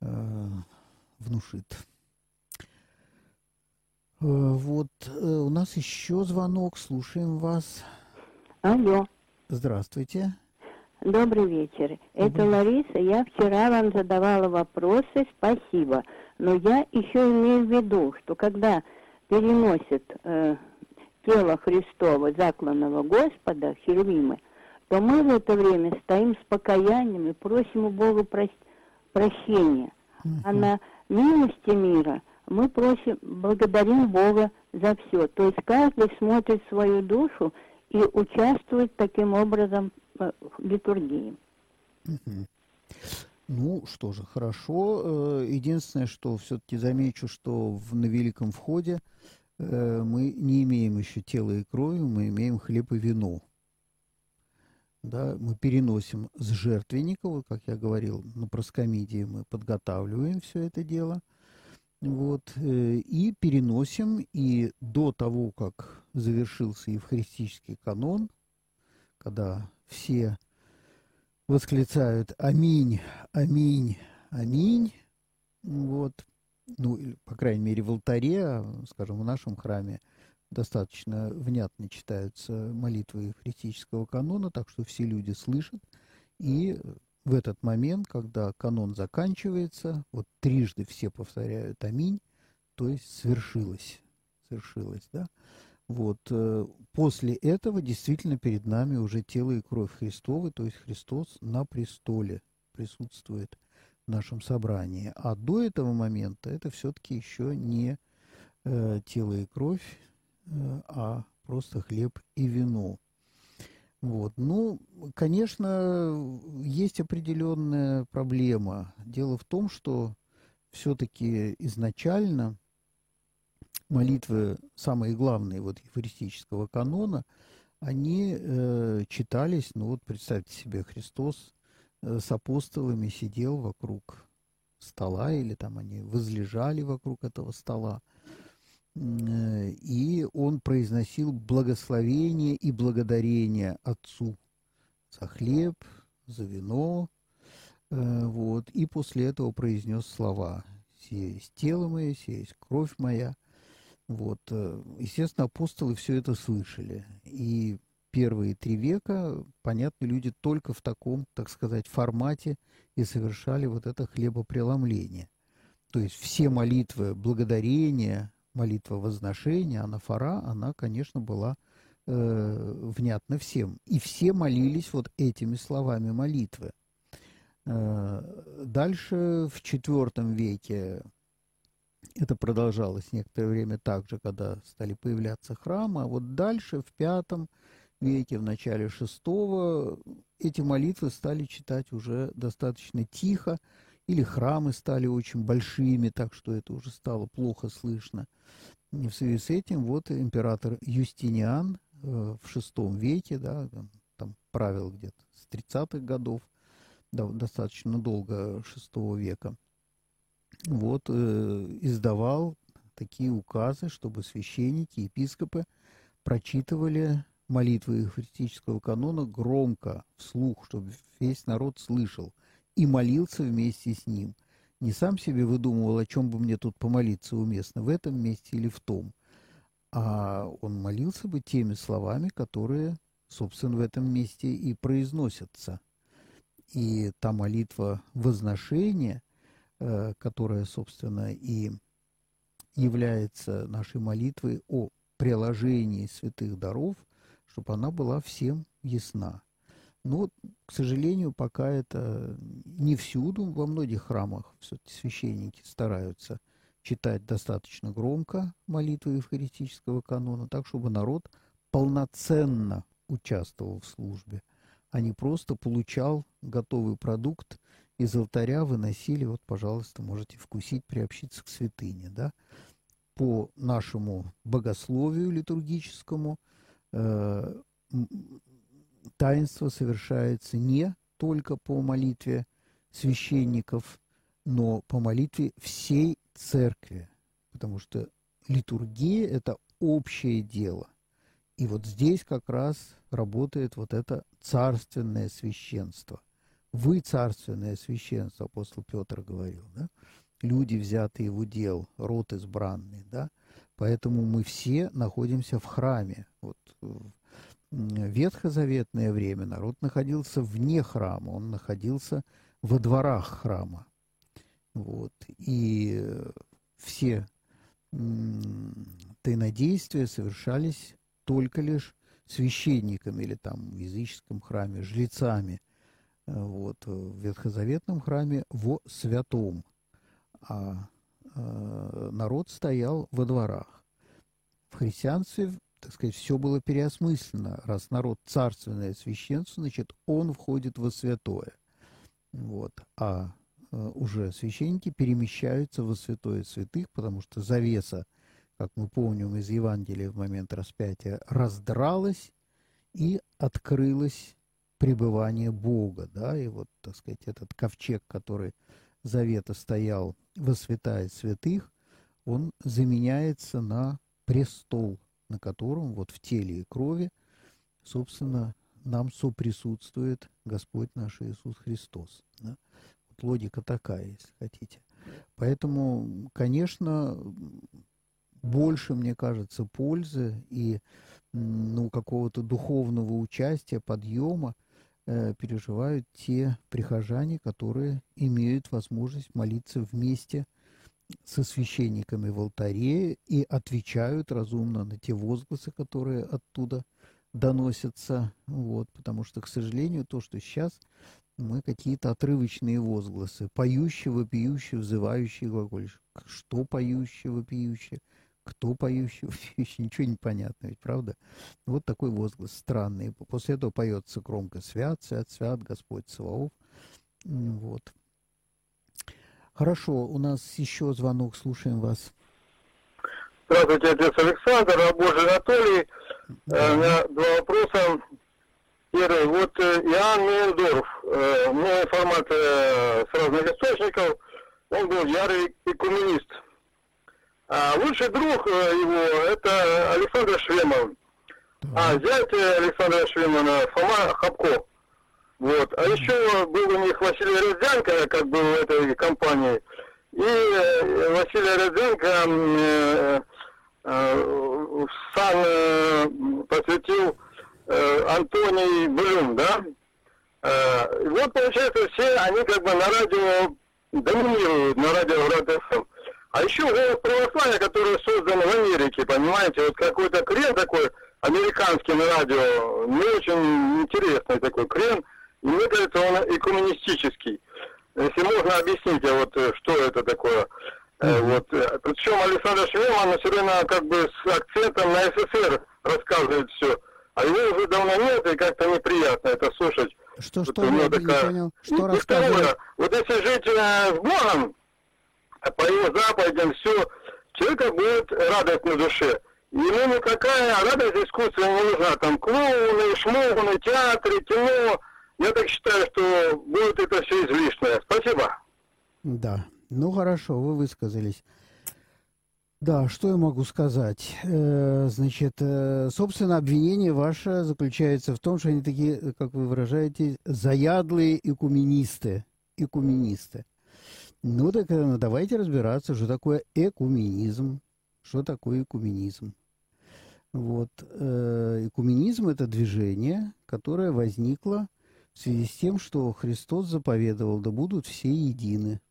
э, внушит. Э, вот э, у нас еще звонок, слушаем вас. Алло. Здравствуйте. Добрый вечер. Это Добрый. Лариса. Я вчера вам задавала вопросы, спасибо. Но я еще имею в виду, что когда переносят э, тело Христова, закланного Господа, Херувимы, то мы в это время стоим с покаянием и просим у Бога прощения. А на милости мира мы просим, благодарим Бога за все. То есть каждый смотрит свою душу и участвует таким образом в литургии. Ну что же, хорошо. Э, единственное, что все-таки замечу, что в, на Великом Входе Э, мы не имеем еще тела и крови, мы имеем хлеб и вино. Да, мы переносим с жертвенника, вот как я говорил, на проскомидии мы подготавливаем все это дело. Вот, э, и переносим, и до того, как завершился евхаристический канон, когда все восклицают «Аминь, аминь, аминь», вот, ну, по крайней мере, в алтаре, а, скажем, в нашем храме, достаточно внятно читаются молитвы христического канона, так что все люди слышат. И в этот момент, когда канон заканчивается, вот трижды все повторяют «Аминь», то есть свершилось, свершилось, да. Вот, э, после этого действительно перед нами уже тело и кровь Христовы, то есть Христос на престоле присутствует в нашем собрании. А до этого момента это все-таки еще не э, тело и кровь, э, а просто хлеб и вино. Вот. Ну, конечно, есть определенная проблема. Дело в том, что все-таки изначально молитвы, самые главные вот евхаристического канона, они э, читались, ну вот представьте себе, Христос Э, с апостолами сидел вокруг стола, или там они возлежали вокруг этого стола. И он произносил благословение и благодарение Отцу за хлеб, за вино, вот, и после этого произнес слова «Сие есть тело мое, сие есть кровь моя». Вот, естественно, апостолы все это слышали. И первые три века, понятно, люди только в таком, так сказать, формате и совершали вот это хлебопреломление. То есть все молитвы благодарения, молитва возношения, анафора, она, конечно, была э, внятна всем. И все молились вот этими словами молитвы. Э, дальше в IV веке это продолжалось некоторое время так же, когда стали появляться храмы, а вот дальше в V веке, в начале шестого, эти молитвы стали читать уже достаточно тихо, или храмы стали очень большими, так что это уже стало плохо слышно. И в связи с этим вот император Юстиниан э, в шестом веке, да, там правил где-то с 30-х годов, да, достаточно долго шестого века, вот э, издавал такие указы, чтобы священники, епископы прочитывали молитвы евхаристического канона громко, вслух, чтобы весь народ слышал, и молился вместе с ним. Не сам себе выдумывал, о чем бы мне тут помолиться уместно, в этом месте или в том, а он молился бы теми словами, которые, собственно, в этом месте и произносятся. И та молитва возношения, э, которая, собственно, и является нашей молитвой о приложении святых даров – чтобы она была всем ясна. Но, к сожалению, пока это не всюду, во многих храмах все-таки священники стараются читать достаточно громко молитву евхаристического канона, так, чтобы народ полноценно участвовал в службе, а не просто получал готовый продукт из алтаря, выносили, вот, пожалуйста, можете вкусить, приобщиться к святыне, да, по нашему богословию литургическому – Э, таинство совершается не только по молитве священников, но по молитве всей церкви, потому что литургия – это общее дело. И вот здесь как раз работает вот это царственное священство. Вы царственное священство, апостол Петр говорил, да? Люди, взятые в удел, род избранный, да? Поэтому мы все находимся в храме. Вот ветхозаветное время народ находился вне храма, он находился во дворах храма. Вот. И все тайнодействия совершались только лишь священниками или там в языческом храме, жрецами. Вот. В ветхозаветном храме во святом. А Э, народ стоял во дворах. В христианстве, так сказать, все было переосмыслено. Раз народ царственное священство, значит, он входит во святое. Вот. А э, уже священники перемещаются во святое святых, потому что завеса, как мы помним из Евангелия в момент распятия, раздралась и открылось пребывание Бога, да, и вот, так сказать, этот ковчег, который завета стоял во святая святых, он заменяется на престол, на котором вот в теле и крови, собственно, нам соприсутствует Господь наш Иисус Христос. Да? Вот логика такая, если хотите. Поэтому, конечно, больше, мне кажется, пользы и ну, какого-то духовного участия, подъема – Э, переживают те прихожане, которые имеют возможность молиться вместе со священниками в алтаре и отвечают разумно на те возгласы, которые оттуда доносятся. Вот, потому что, к сожалению, то, что сейчас мы какие-то отрывочные возгласы, поющие, вопиющие, взывающие глаголишь. Что поющие, вопиющие? кто поющий, еще ничего не понятно, ведь правда? Вот такой возглас странный. После этого поется громко «Свят, свят, свят, Господь Саваоф». Вот. Хорошо, у нас еще звонок, слушаем вас. Здравствуйте, отец Александр, рабочий Анатолий. Да. У меня два вопроса. Первый, вот э, Иоанн Мендорф, э, много информации с разных источников, он был ярый и коммунист. А лучший друг его это Александр Швемов. А зять Александра Швемана Фома Хапко. Вот. А еще был у них Василий Родзянко, как бы в этой компании. И Василий Родзянко э, э, сам э, посвятил э, Антоний Блюм, да? Э, и вот, получается, все они как бы на радио доминируют, на радио РАД А еще голос православия, который создан в Америке, понимаете, вот какой-то крен такой, американский на радио, не очень интересный такой крен, мне кажется, он и коммунистический. Если можно объяснить, а вот э, что это такое. Mm-hmm. Вот, э, причем Александр Швеман все время как бы с акцентом на СССР рассказывает все. А его уже давно нет, и как-то неприятно это слушать. Что, что, вот я такая... не понял? Что ну, рассказывает? Вот если жить э, с Богом, по его заповедям все, человека будет радость на душе. Ему никакая радость искусства не нужна. Там клоуны, шмоуны, театры, кино. Я так считаю, что будет это все излишнее. Спасибо. Да. Ну хорошо, вы высказались. Да, что я могу сказать? Э, значит, э, собственно, обвинение ваше заключается в том, что они такие, как вы выражаете, заядлые экуменисты. Экуменисты. Ну так э, давайте разбираться, что такое экуменизм. Что такое экуменизм? Вот. Экуменизм – это движение, которое возникло в связи с тем, что Христос заповедовал, да будут все едины.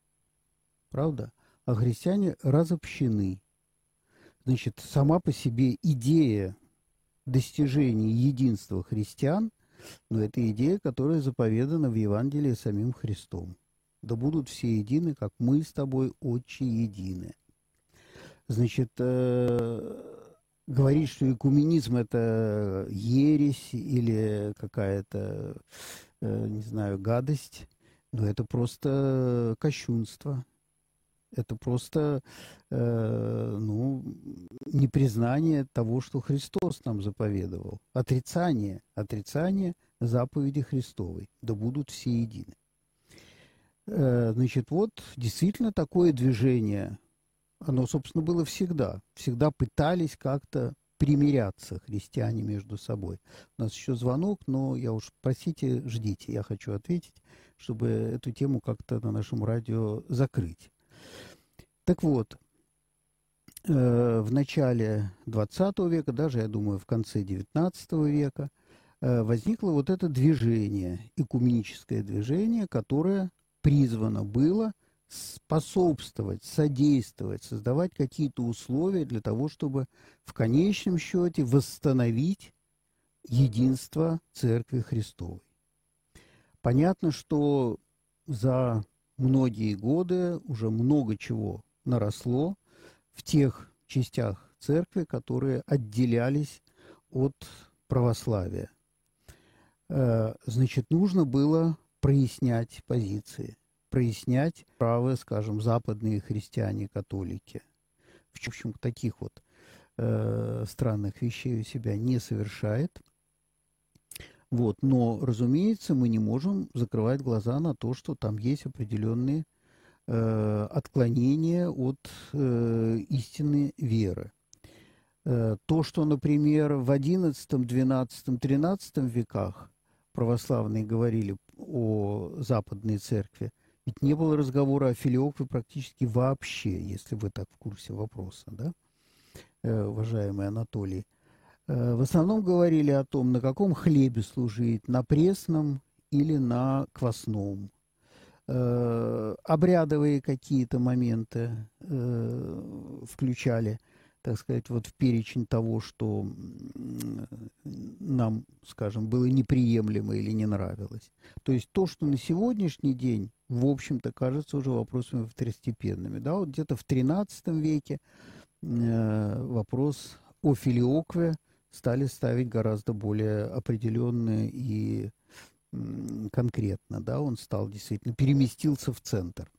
Правда? А христиане разобщены. Значит, сама по себе идея достижения единства христиан, но это идея, которая заповедана в Евангелии самим Христом. Да будут все едины, как мы с тобой, отчи, едины. Значит, э, говорить, что экуменизм – это ересь или какая-то, не знаю, гадость, но это просто кощунство – это просто э, ну, непризнание того, что Христос нам заповедовал. Отрицание, отрицание заповеди Христовой. Да будут все едины. Э, значит, вот действительно такое движение, оно, собственно, было всегда. Всегда пытались как-то примиряться христиане между собой. У нас еще звонок, но я уж, простите, ждите, я хочу ответить, чтобы эту тему как-то на нашем радио закрыть. Так вот, э, в начале 20 века, даже, я думаю, в конце 19 века, э, возникло вот это движение, экуменическое движение, которое призвано было способствовать, содействовать, создавать какие-то условия для того, чтобы в конечном счете восстановить единство Церкви Христовой. Понятно, что за многие годы уже много чего наросло в тех частях церкви, которые отделялись от православия. Э, значит, нужно было прояснять позиции, прояснять правы, скажем, западные христиане-католики. В общем, таких вот э, странных вещей у себя не совершает. Вот. Но, разумеется, мы не можем закрывать глаза на то, что там есть определенные э, отклонения от э, истины веры. Э, то, что, например, в XI, XII, XIII веках православные говорили о Западной Церкви, ведь не было разговора о филиокве практически вообще, если вы так в курсе вопроса, да, э, уважаемый Анатолий. Э, в основном говорили о том, на каком хлебе служить, на пресном или на квасном. Э, обрядовые какие-то моменты включали, так сказать, вот в перечень того, что нам, скажем, было неприемлемо или не нравилось. То есть то, что на сегодняшний день, в общем-то, кажется уже вопросами второстепенными. Да, вот где-то в XIII веке э, вопрос о филиокве стали ставить гораздо более определенные и конкретно, да, он стал действительно, переместился в центр.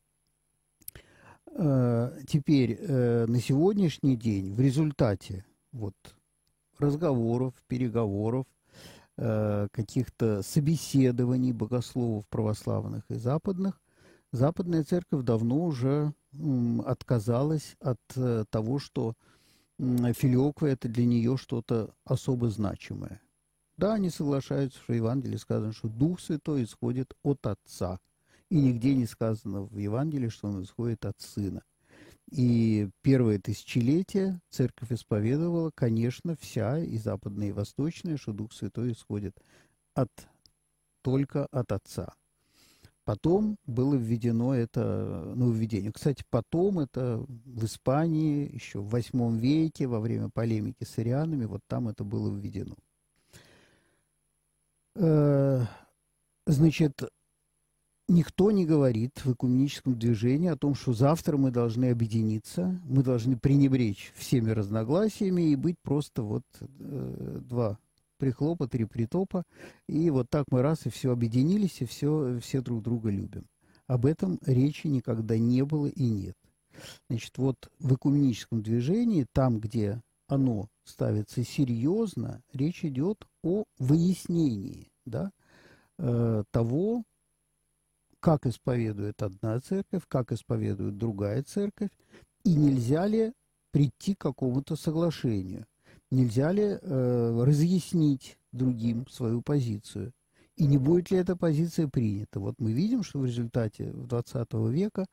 Э, теперь э, на сегодняшний день в результате вот разговоров, переговоров, э, каких-то собеседований богословов православных и западных Западная церковь давно уже отказалась от того, что филиоква – это для нее что-то особо значимое. Да, они соглашаются, что в Евангелии сказано, что Дух Святой исходит от Отца. И нигде не сказано в Евангелии, что он исходит от Сына. И первое тысячелетие церковь исповедовала, конечно, вся, и западная, и восточная, что Дух Святой исходит от, только от Отца. Потом было введено это нововведение. Кстати, потом это в Испании, еще в восьмом веке, во время полемики с ирианами, вот там это было введено. Э, значит, никто не говорит в экуменическом движении о том, что завтра мы должны объединиться, мы должны пренебречь всеми разногласиями и быть просто вот э, два прихлопа, три притопа, и вот так мы раз и все объединились, и все, все друг друга любим. Об этом речи никогда не было и нет. Значит, вот в экуменическом движении, там, где оно ставится серьезно, речь идет о выяснении да, э, того, как исповедует одна церковь, как исповедует другая церковь, и нельзя ли прийти к какому-то соглашению. Нельзя ли э, разъяснить другим свою позицию? И не будет ли эта позиция принята? Вот мы видим, что в результате 20 века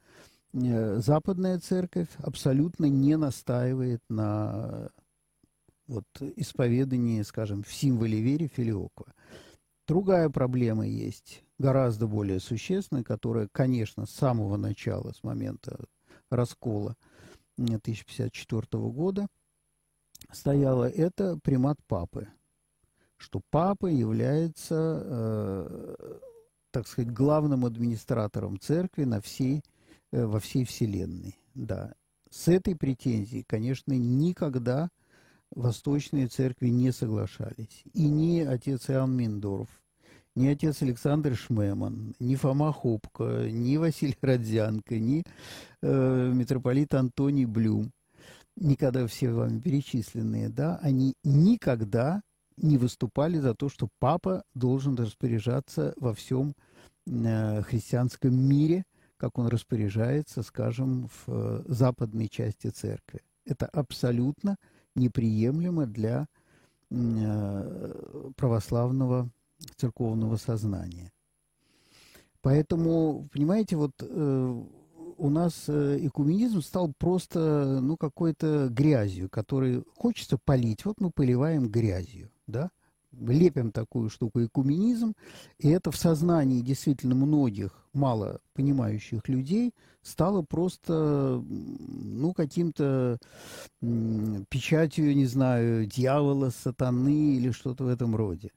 э, западная церковь абсолютно не настаивает на вот, исповедании, скажем, в символе веры Филиоква. Другая проблема есть, гораздо более существенная, которая, конечно, с самого начала, с момента раскола 1054 года – стояло, это примат папы. Что папа является, э, так сказать, главным администратором церкви на всей, э, во всей вселенной. Да. С этой претензией, конечно, никогда восточные церкви не соглашались. И ни отец Иоанн Миндорф, ни отец Александр Шмеман, ни Фома Хопко, ни Василий Родзянко, ни э, митрополит Антоний Блюм – никогда все вами перечисленные, да, они никогда не выступали за то, что папа должен распоряжаться во всем э, христианском мире, как он распоряжается, скажем, в э, западной части церкви. Это абсолютно неприемлемо для э, православного церковного сознания. Поэтому, понимаете, вот э, у нас э, экуменизм стал просто, ну, какой-то грязью, который хочется полить. Вот мы поливаем грязью, да, лепим такую штуку экуменизм, и это в сознании действительно многих мало понимающих людей стало просто, ну, каким-то печатью, не знаю, дьявола, сатаны или что-то в этом роде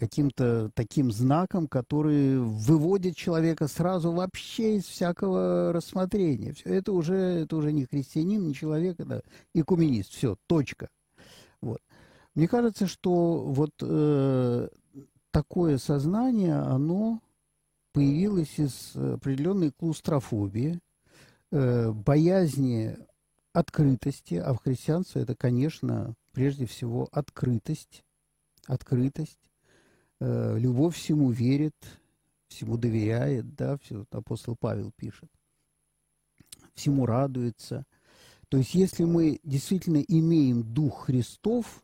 каким-то таким знаком, который выводит человека сразу вообще из всякого рассмотрения. Все это уже, это уже не христианин, не человек, это экуменист. Все, точка. Мне кажется, что вот э, такое сознание, оно появилось из определенной клаустрофобии, э, боязни открытости, а в христианстве это, конечно, прежде всего открытость, открытость, Э, любовь всему верит, всему доверяет, да, все, апостол Павел пишет, всему радуется. То есть, если мы действительно имеем Дух Христов,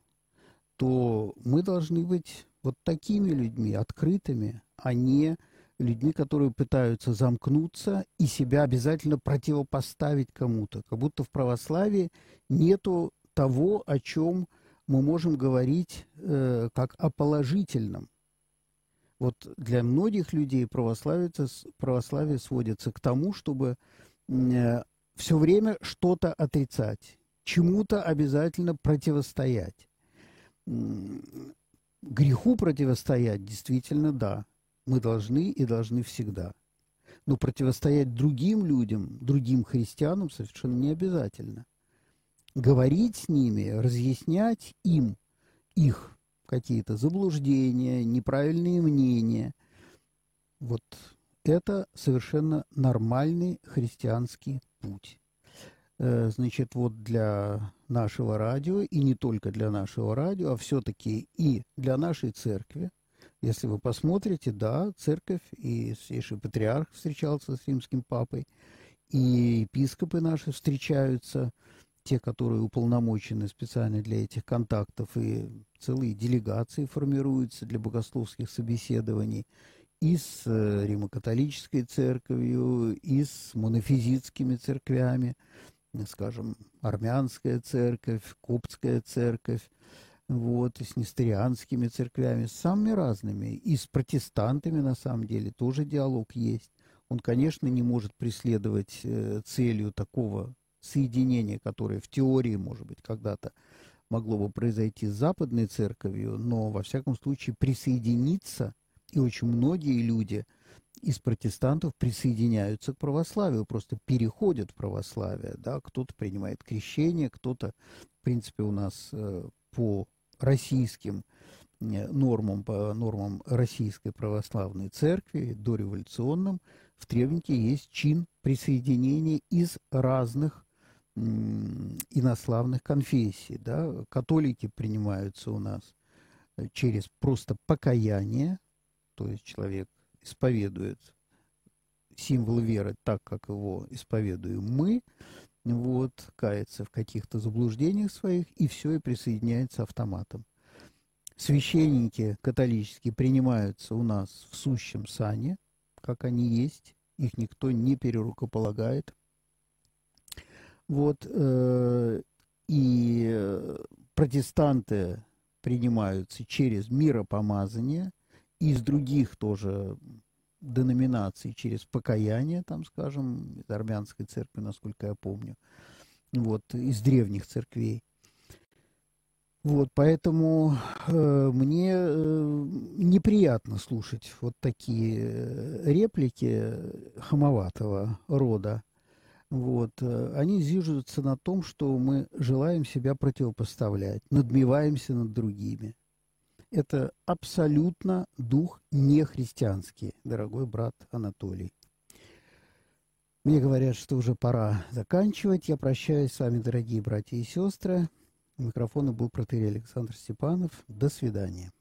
то мы должны быть вот такими людьми, открытыми, а не людьми, которые пытаются замкнуться и себя обязательно противопоставить кому-то. Как будто в православии нету того, о чем мы можем говорить э, как о положительном. Вот для многих людей православие сводится к тому, чтобы э, все время что-то отрицать, чему-то обязательно противостоять. Греху противостоять действительно да, мы должны и должны всегда. Но противостоять другим людям, другим христианам совершенно не обязательно. Говорить с ними, разъяснять им их какие-то заблуждения, неправильные мнения. Вот это совершенно нормальный христианский путь. Э, значит, вот для нашего радио, и не только для нашего радио, а все-таки и для нашей церкви, Если вы посмотрите, да, церковь и святейший патриарх встречался с римским папой, и епископы наши встречаются, те, которые уполномочены специально для этих контактов, и целые делегации формируются для богословских собеседований и с э, Римо-католической церковью, и с монофизитскими церквями, скажем, армянская церковь, коптская церковь, вот, и с нестерианскими церквями, с самыми разными, и с протестантами, на самом деле, тоже диалог есть. Он, конечно, не может преследовать э, целью такого соединения, которое в теории, может быть, когда-то могло бы произойти с Западной Церковью, но, во всяком случае, присоединиться, и очень многие люди из протестантов присоединяются к православию, просто переходят в православие, да, кто-то принимает крещение, кто-то, в принципе, у нас э, по российским э, нормам, по нормам Российской Православной Церкви, дореволюционным, в требнике есть чин присоединения из разных инославных конфессий. Да? Католики принимаются у нас э, через просто покаяние, то есть человек исповедует символ веры так, как его исповедуем мы, вот, кается в каких-то заблуждениях своих, и все, и присоединяется автоматом. Священники католические принимаются у нас в сущем сане, как они есть, их никто не перерукополагает. Вот, э, и протестанты принимаются через миропомазание, из других тоже деноминаций через покаяние, там, скажем, из армянской церкви, насколько я помню, вот, из древних церквей. Вот, поэтому э, мне э, неприятно слушать вот такие э, реплики хамоватого рода. Вот, э, они зиждутся на том, что мы желаем себя противопоставлять, надмеваемся над другими это абсолютно дух нехристианский, дорогой брат Анатолий. Мне говорят, что уже пора заканчивать. Я прощаюсь с вами, дорогие братья и сестры. У микрофона был протерей Александр Степанов. До свидания.